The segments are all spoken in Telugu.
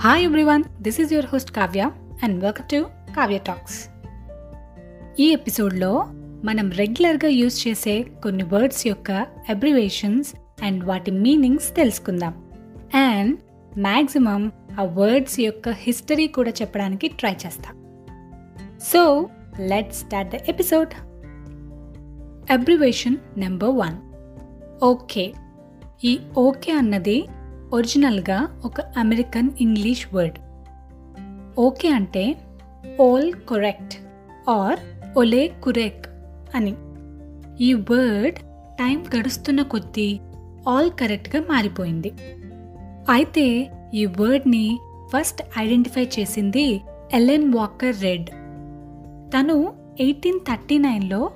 Hi everyone this is your host Kavya and welcome to Kavya talks ఈ ఎపిసోడ్లో మనం రెగ్యులర్గా యూజ్ చేసే కొన్ని వర్డ్స్ యొక్క అబ్రివేషన్స్ అండ్ వాటి మీనింగ్స్ తెలుసుకుందాం. అండ్ మ్యాక్సిమం ఆ వర్డ్స్ యొక్క హిస్టరీ కూడా చెప్పడానికి ట్రై చేస్తాం. So let start the episode abbreviation number one okay ఈ ఓకే అన్నది ఒరిజినల్గా ఒక అమెరికన్ ఇంగ్లీష్ వర్డ్. ఓకే అంటే oll korrect or ole kurreck అని. ఈ వర్డ్ టైం గడుస్తున్న కొద్దీ ఆల్ కరెక్ట్గా మారిపోయింది. అయితే ఈ వర్డ్ని ఫస్ట్ ఐడెంటిఫై చేసింది ఎలెన్ వాకర్ రెడ్. తను ఎయిటీన్ థర్టీ నైన్లో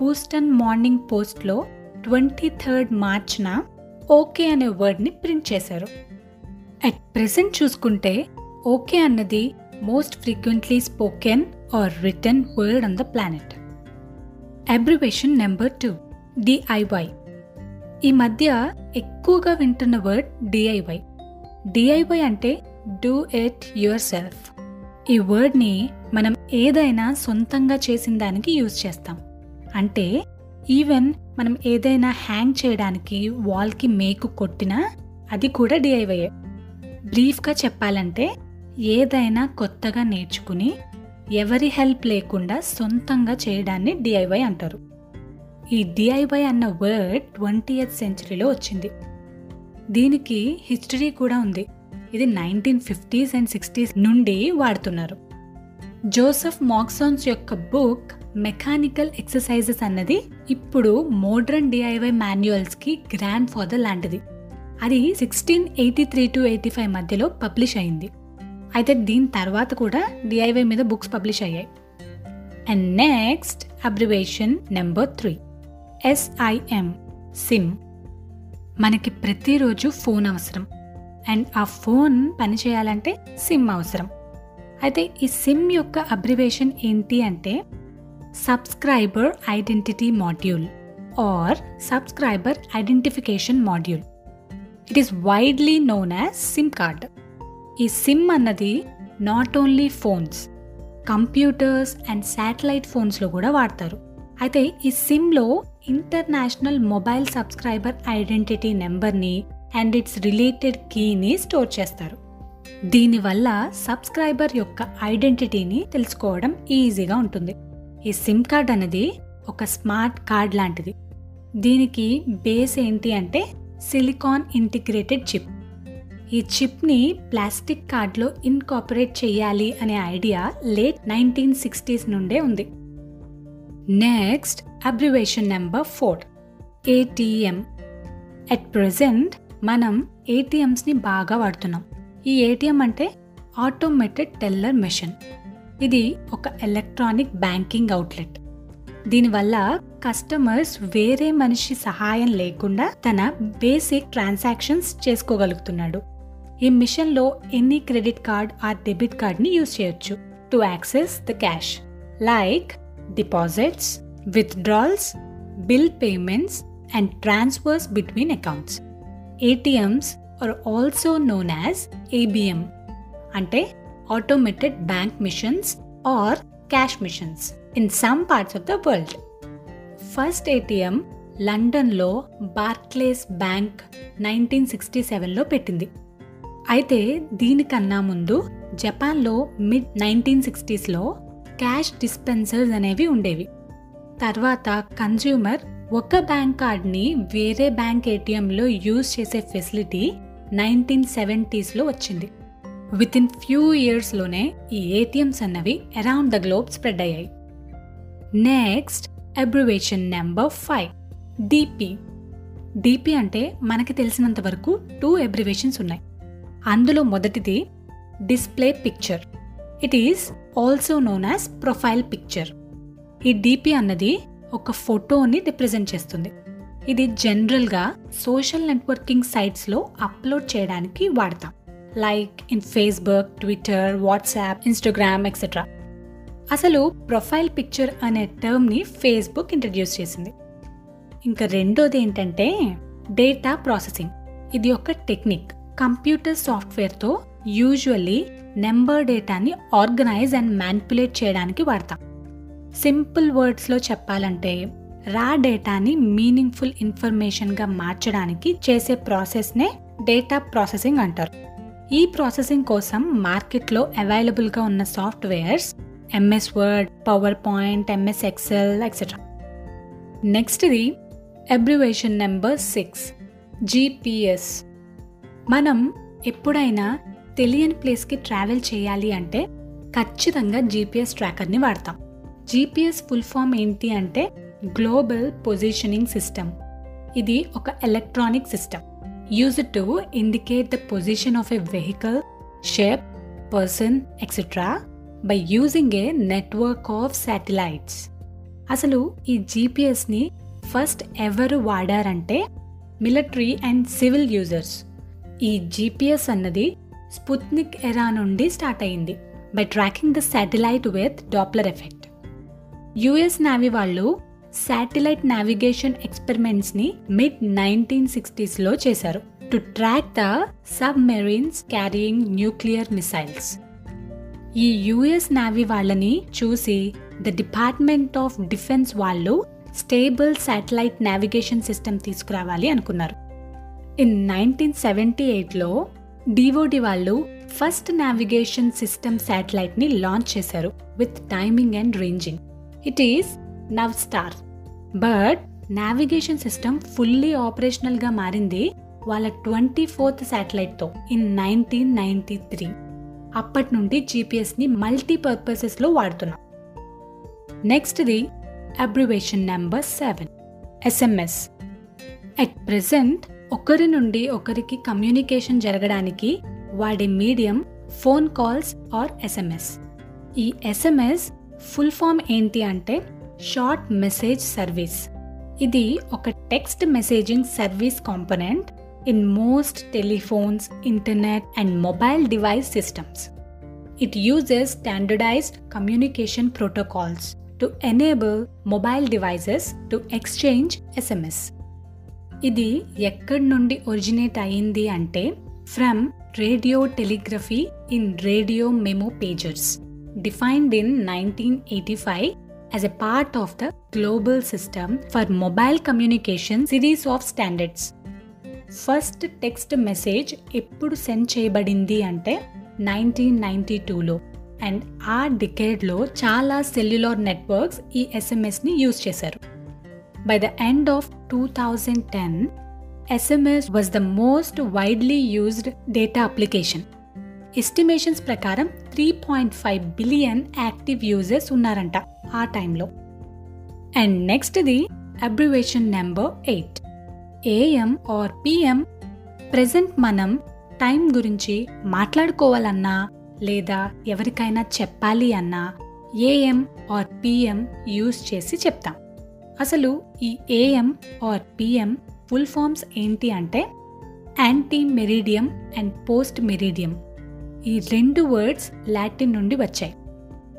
బూస్టన్ మార్నింగ్ పోస్ట్లో ట్వంటీ థర్డ్ మార్చ్న ఓకే అనే వర్డ్ని ప్రింట్ చేశారు. అట్ ప్రెసెంట్ చూసుకుంటే ఓకే అన్నది most frequently spoken or written word on the planet abbreviation number two DIY ఈ మధ్య ఎక్కువగా వింటున్న వర్డ్ డిఐవై డిఐవై అంటే డూ ఇట్ యువర్ సెల్ఫ్ ఈ వర్డ్ని మనం ఏదైనా సొంతంగా చేసిన దానికి యూజ్ చేస్తాం. అంటే ఈవెన్ మనం ఏదైనా హ్యాంగ్ చేయడానికి వాల్కి మేకు కొట్టినా అది కూడా డిఐవైఏ బ్రీఫ్గా చెప్పాలంటే ఏదైనా కొత్తగా నేర్చుకుని ఎవరి హెల్ప్ లేకుండా సొంతంగా చేయడాన్ని డిఐవై అంటారు. ఈ డిఐవై అన్న వర్డ్ ట్వంటీ ఎయిత్ సెంచరీలో వచ్చింది. దీనికి హిస్టరీ కూడా ఉంది. ఇది నైన్టీన్ ఫిఫ్టీస్ అండ్ సిక్స్టీస్ నుండి వాడుతున్నారు. జోసెఫ్ మాక్సాన్స్ యొక్క బుక్ మెకానికల్ ఎక్సర్సైజెస్ అన్నది ఇప్పుడు మోడ్రన్ డిఐవై మాన్యువల్స్కి గ్రాండ్ ఫాదర్ లాంటిది. అది sixteen eighty three to eighty five మధ్యలో పబ్లిష్ అయింది. అయితే దీని తర్వాత కూడా డిఐవై మీద బుక్స్ పబ్లిష్ అయ్యాయి. And next abbreviation number three. SIM SIM మనకి ప్రతిరోజు ఫోన్ అవసరం. అండ్ ఆ ఫోన్ పనిచేయాలంటే సిమ్ అవసరం. అయితే ఈ సిమ్ యొక్క అబ్రివేషన్ ఏంటి అంటే subscriber identity module or subscriber identification module it is widely known as SIM card ఈ సిమ్ అన్నది not only phones computers and satellite ఫోన్స్లో కూడా వాడతారు. అయితే ఈ సిమ్లో ఇంటర్నేషనల్ మొబైల్ సబ్స్క్రైబర్ ఐడెంటిటీ నెంబర్ని అండ్ ఇట్స్ రిలేటెడ్ కీని స్టోర్ చేస్తారు. దీనివల్ల సబ్స్క్రైబర్ యొక్క ఐడెంటిటీని తెలుసుకోవడం ఈజీగా ఉంటుంది. ఈ సిమ్ కార్డ్ అనేది ఒక స్మార్ట్ కార్డ్ లాంటిది. దీనికి బేస్ ఏంటి అంటే సిలికాన్ ఇంటిగ్రేటెడ్ చిప్. ఈ చిప్ని ప్లాస్టిక్ కార్డ్లో ఇన్కాపరేట్ చేయాలి అనే ఐడియా లేట్ నైన్టీన్ సిక్స్టీస్ నుండే ఉంది. Next abbreviation number four ATM. At present మనం ఏటీఎంస్ని బాగా వాడుతున్నాం. ఈ ఏటీఎం అంటే ఆటోమేటెడ్ టెల్లర్ మెషిన్ ఇది ఒక ఎలక్ట్రానిక్ బ్యాంకింగ్ అవుట్లెట్ దీనివల్ల కస్టమర్స్ వేరే మనిషి సహాయం లేకుండా తన బేసిక్ ట్రాన్సాక్షన్స్ చేసుకోగలుగుతున్నాడు. ఈ మిషన్లో any credit card or debit కార్డ్ని యూజ్ చేయొచ్చు? To access the cash like deposits withdrawals bill payments and transfers between accounts ATMs are also known as ABM అంటే automated bank machines or cash machines in some parts of the world first ATM లండన్లో బార్క్లేస్ బ్యాంక్ నైన్టీన్ సిక్స్టీ సెవెన్లో పెట్టింది. అయితే దీనికన్నా ముందు జపాన్లో మిడ్ నైన్టీన్ సిక్స్టీస్లో క్యాష్ డిస్పెన్సర్స్ అనేవి ఉండేవి. తర్వాత కన్జ్యూమర్ ఒక బ్యాంక్ కార్డ్ని వేరే బ్యాంక్ ఏటీఎంలో యూజ్ చేసే ఫెసిలిటీ నైన్టీన్ సెవెంటీస్లో వచ్చింది. విత్ ఇన్ ఫ్యూ ఇయర్స్లోనే ఈ ఏటీఎంస్ అన్నవి అరౌండ్ ద గ్లోబ్ స్ప్రెడ్ అయ్యాయి. Next abbreviation number five DP DP అంటే మనకి తెలిసినంత వరకు టూ అబ్రివేషన్స్ ఉన్నాయి. అందులో మొదటిది display picture. It is also known as profile picture ఈ డిపి అన్నది ఒక ఫోటోని రిప్రజెంట్ చేస్తుంది. ఇది జనరల్గా సోషల్ నెట్వర్కింగ్ సైట్స్లో అప్లోడ్ చేయడానికి వాడతాం. Like in Facebook Twitter WhatsApp Instagram etcetera అసలు ప్రొఫైల్ పిక్చర్ అనే టర్మ్ని ఫేస్బుక్ ఇంట్రడ్యూస్ చేసింది. ఇంకా రెండోది ఏంటంటే డేటా ప్రాసెసింగ్. ఇది ఒక టెక్నిక్. కంప్యూటర్ సాఫ్ట్వేర్తో యూజువల్లీ నెంబర్ డేటాని ఆర్గనైజ్ అండ్ మ్యానిపులేట్ చేయడానికి వాడతాం. సింపుల్ వర్డ్స్లో చెప్పాలంటే రా డేటాని మీనింగ్ఫుల్ ఇన్ఫర్మేషన్గా మార్చడానికి చేసే ప్రాసెస్నే డేటా ప్రాసెసింగ్ అంటారు. ఈ ప్రాసెసింగ్ కోసం మార్కెట్లో అవైలబుల్గా ఉన్న softwares MS Word PowerPoint MS Excel etcetera నెక్స్ట్ది abbreviation number six GPS. మనం ఎప్పుడైనా తెలియని ప్లేస్కి ట్రావెల్ చేయాలి అంటే ఖచ్చితంగా జీపీఎస్ ట్రాకర్ని వాడతాం. జీపీఎస్ ఫుల్ ఫామ్ ఏంటి అంటే గ్లోబల్ పొజిషనింగ్ సిస్టమ్ ఇది ఒక electronic system use to indicate the position of a vehicle ship person etcetera by using a network of satellites అసలు ఈ జీపీఎస్ని ఫస్ట్ ఎవరు వాడారంటే మిలిటరీ అండ్ సివిల్ యూజర్స్ ఈ జీపీఎస్ అన్నది స్పుత్నిక్ ఎరా నుండి స్టార్ట్ అయింది by tracking the satellite with Doppler effect US Navy వాళ్ళు శాటిలైట్ నావిగేషన్ ఎక్స్పెరిమెంట్స్ని మిడ్ నైన్టీన్ సిక్స్టీస్లో చేశారు to track the submarines carrying nuclear missiles ఈ యుఎస్ నావీ వాళ్ళని చూసి ద డిపార్ట్మెంట్ ఆఫ్ డిఫెన్స్ వాళ్ళు స్టేబుల్ శాటిలైట్ నావిగేషన్ సిస్టమ్ తీసుకురావాలి అనుకున్నారు. ఇన్ నైన్టీన్ సెవెంటీ ఎయిట్లో డివోడి వాళ్ళు ఫస్ట్ నావిగేషన్ సిస్టమ్ శాటిలైట్ని లాంచ్ చేశారు with timing and ranging it is nav star. But navigation system fully ఆపరేషనల్గా మారింది వాళ్ళ ట్వంటీ ఫోర్త్ శాటిలైట్తో ఇన్ నైన్టీన్ నైన్టీ త్రీ. అప్పటి నుండి జీపీఎస్ని మల్టీపర్పసెస్లో వాడుతున్నాం. నెక్స్ట్ది abbreviation number seven. SMS. At present ఒకరి నుండి ఒకరికి కమ్యూనికేషన్ జరగడానికి వాడే medium phone calls or SMS. ఈ ఎస్ఎంఎస్ ఫుల్ ఫామ్ ఏంటి అంటే షార్ట్ మెసేజ్ సర్వీస్ ఇది ఒక text messaging service component in most telephones internet and mobile device systems it uses standardised communication protocols to enable mobile devices to exchange SMS ఇది ఎక్కడి నుండి ఒరిజినేట్ అయింది అంటే from radio telegraphy in radio memo pagers defined in nineteen eighty five as a part of the global system for mobile communication series of standards first text message ఎప్పుడు సెండ్ చేయబడింది అంటే నైన్టీన్ నైన్టీ టూలో అండ్ ఆ డికేడ్లో చాలా సెల్యులార్ నెట్వర్క్స్ ఈ ఎస్ఎంఎస్ని యూజ్ చేశారు. By the end of two thousand ten SMS was the most widely used data application estimations ప్రకారం three point five billion active users ఉన్నారంట. ఆ టైంలో. And నెక్స్ట్ది abbreviation number eight. AM or PM present మనం టైం గురించి మాట్లాడుకోవాలన్నా లేదా ఎవరికైనా చెప్పాలి అన్నా ఏఎం ఆర్ పిఎం యూజ్ చేసి చెప్తాం. అసలు ఈ AM or PM full forms ఏంటి అంటే ante meridiem and post meridiem ఈ రెండు వర్డ్స్ లాటిన్ నుండి వచ్చాయి.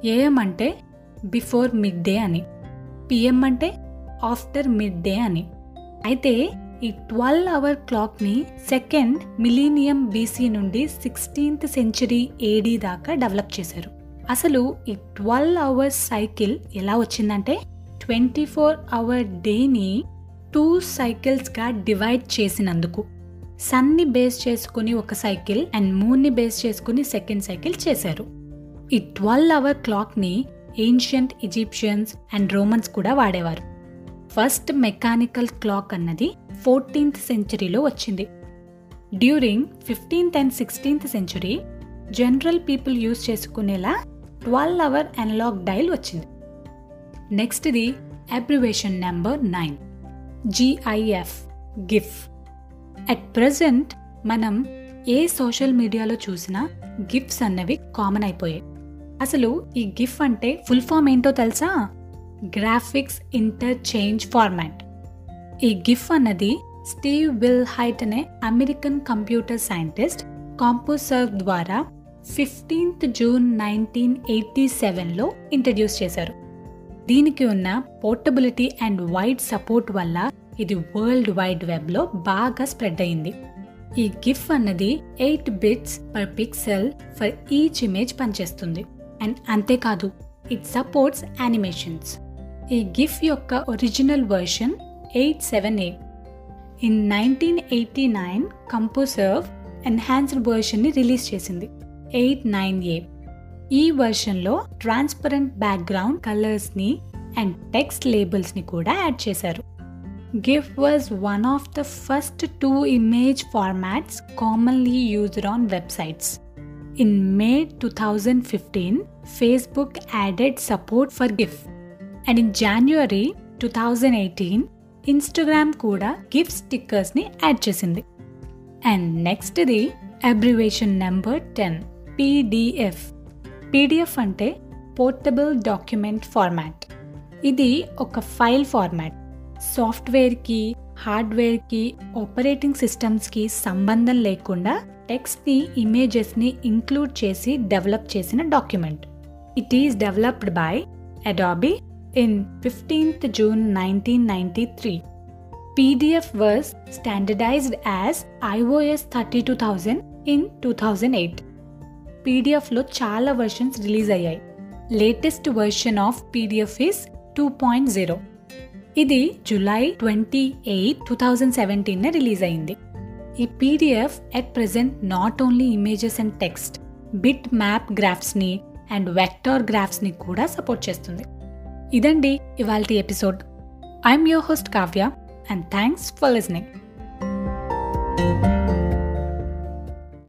ఏఎం అంటే బిఫోర్ మిడ్ డే అని. పిఎం అంటే ఆఫ్టర్ మిడ్ డే అని. అయితే ఈ ట్వెల్వ్ అవర్ క్లాక్ని సెకండ్ మిలీనియం బీసీ నుండి సిక్స్టీన్త్ సెంచరీ ఏడీ దాకా డెవలప్ చేశారు. అసలు ఈ ట్వెల్వ్ అవర్స్ సైకిల్ ఎలా వచ్చిందంటే ట్వంటీ ఫోర్ అవర్ డేని టూ సైకిల్స్గా డివైడ్ చేసినందుకు. సన్ని బేస్ చేసుకుని ఒక సైకిల్ అండ్ మూన్ని బేస్ చేసుకుని సెకండ్ సైకిల్ చేశారు. ఈ ట్వెల్వ్ అవర్ క్లాక్ని ఏన్షియంట్ ఈజిప్షియన్స్ అండ్ రోమన్స్ కూడా వాడేవారు. ఫస్ట్ మెకానికల్ క్లాక్ అన్నది ఫోర్టీన్త్ సెంచరీలో వచ్చింది. During fifteenth and sixteenth century general people use చేసుకునేలా ట్వెల్వ్ అవర్ అనలాగ్ డైల్ వచ్చింది. నెక్స్ట్ది abbreviation number nine GIF GIF at present మనం ఏ సోషల్ మీడియాలో చూసినా గిఫ్ట్స్ అన్నవి కామన్ అయిపోయాయి. అసలు ఈ గిఫ్ అంటే ఫుల్ ఫామ్ ఏంటో తెలుసా? Graphics interchange format. ఈ గిఫ్ అన్నది స్టీవ్ విల్ హైట్ అనే అమెరికన్ కంప్యూటర్ సైంటిస్ట్ కాంపోసర్ ద్వారా ఫిఫ్టీన్త్ జూన్ నైన్టీన్ ఎయిటీ సెవెన్లో ఇంట్రడ్యూస్ చేశారు. దీనికి ఉన్న పోర్టబిలిటీ అండ్ వైడ్ సపోర్ట్ వల్ల ఇది వరల్డ్ వైడ్ వెబ్లో బాగా స్ప్రెడ్ అయింది. ఈ గిఫ్ అన్నది eight bits per pixel for each image పనిచేస్తుంది. అండ్ అంతేకాదు ఇట్ సపోర్ట్స్ యానిమేషన్స్ ఈ గిఫ్ యొక్క original version eight seven eight in nineteen eighty nine CompuServe enhanced వర్షన్ని release చేసింది. ఎయిట్ నైన్ ఏ ఈ వర్షన్లో ట్రాన్స్పరెంట్ బ్యాక్గ్రౌండ్ కలర్స్ని అండ్ టెక్స్ట్ లేబుల్స్ని కూడా యాడ్ చేశారు. GIF was one of the first two image formats commonly used on websites. In May 2015, Facebook added support for GIF. And in January 2018, Instagram కూడా గిఫ్ట్ స్టిక్కర్స్ని యాడ్ చేసింది. And నెక్స్ట్ది abbreviation number ten PDF PDF అంటే పోర్టబుల్ డాక్యుమెంట్ ఫార్మాట్ ఇది ఒక ఫైల్ ఫార్మాట్ సాఫ్ట్వేర్కి హార్డ్వేర్కి ఆపరేటింగ్ సిస్టమ్స్కి సంబంధం లేకుండా టెక్స్ట్ని ఇమేజెస్ని ఇంక్లూడ్ చేసి డెవలప్ చేసిన document. It is developed by Adobe in fifteenth June nineteen ninety three. PDF was standardised as ISO thirty two thousand in two thousand eight. పీడిఎఫ్లో చాలా వర్షన్స్ రిలీజ్ అయ్యాయి. Latest version of PDF is two point zero. ఇది July twenty eight two thousand seventeen release అయింది. ఈ PDF at present not only images and text bit map గ్రాఫ్స్ని and vector గ్రాఫ్స్ని కూడా సపోర్ట్ చేస్తుంది. ఇదండి ఇవాళ episode I'm your host Kavya and thanks for listening thank you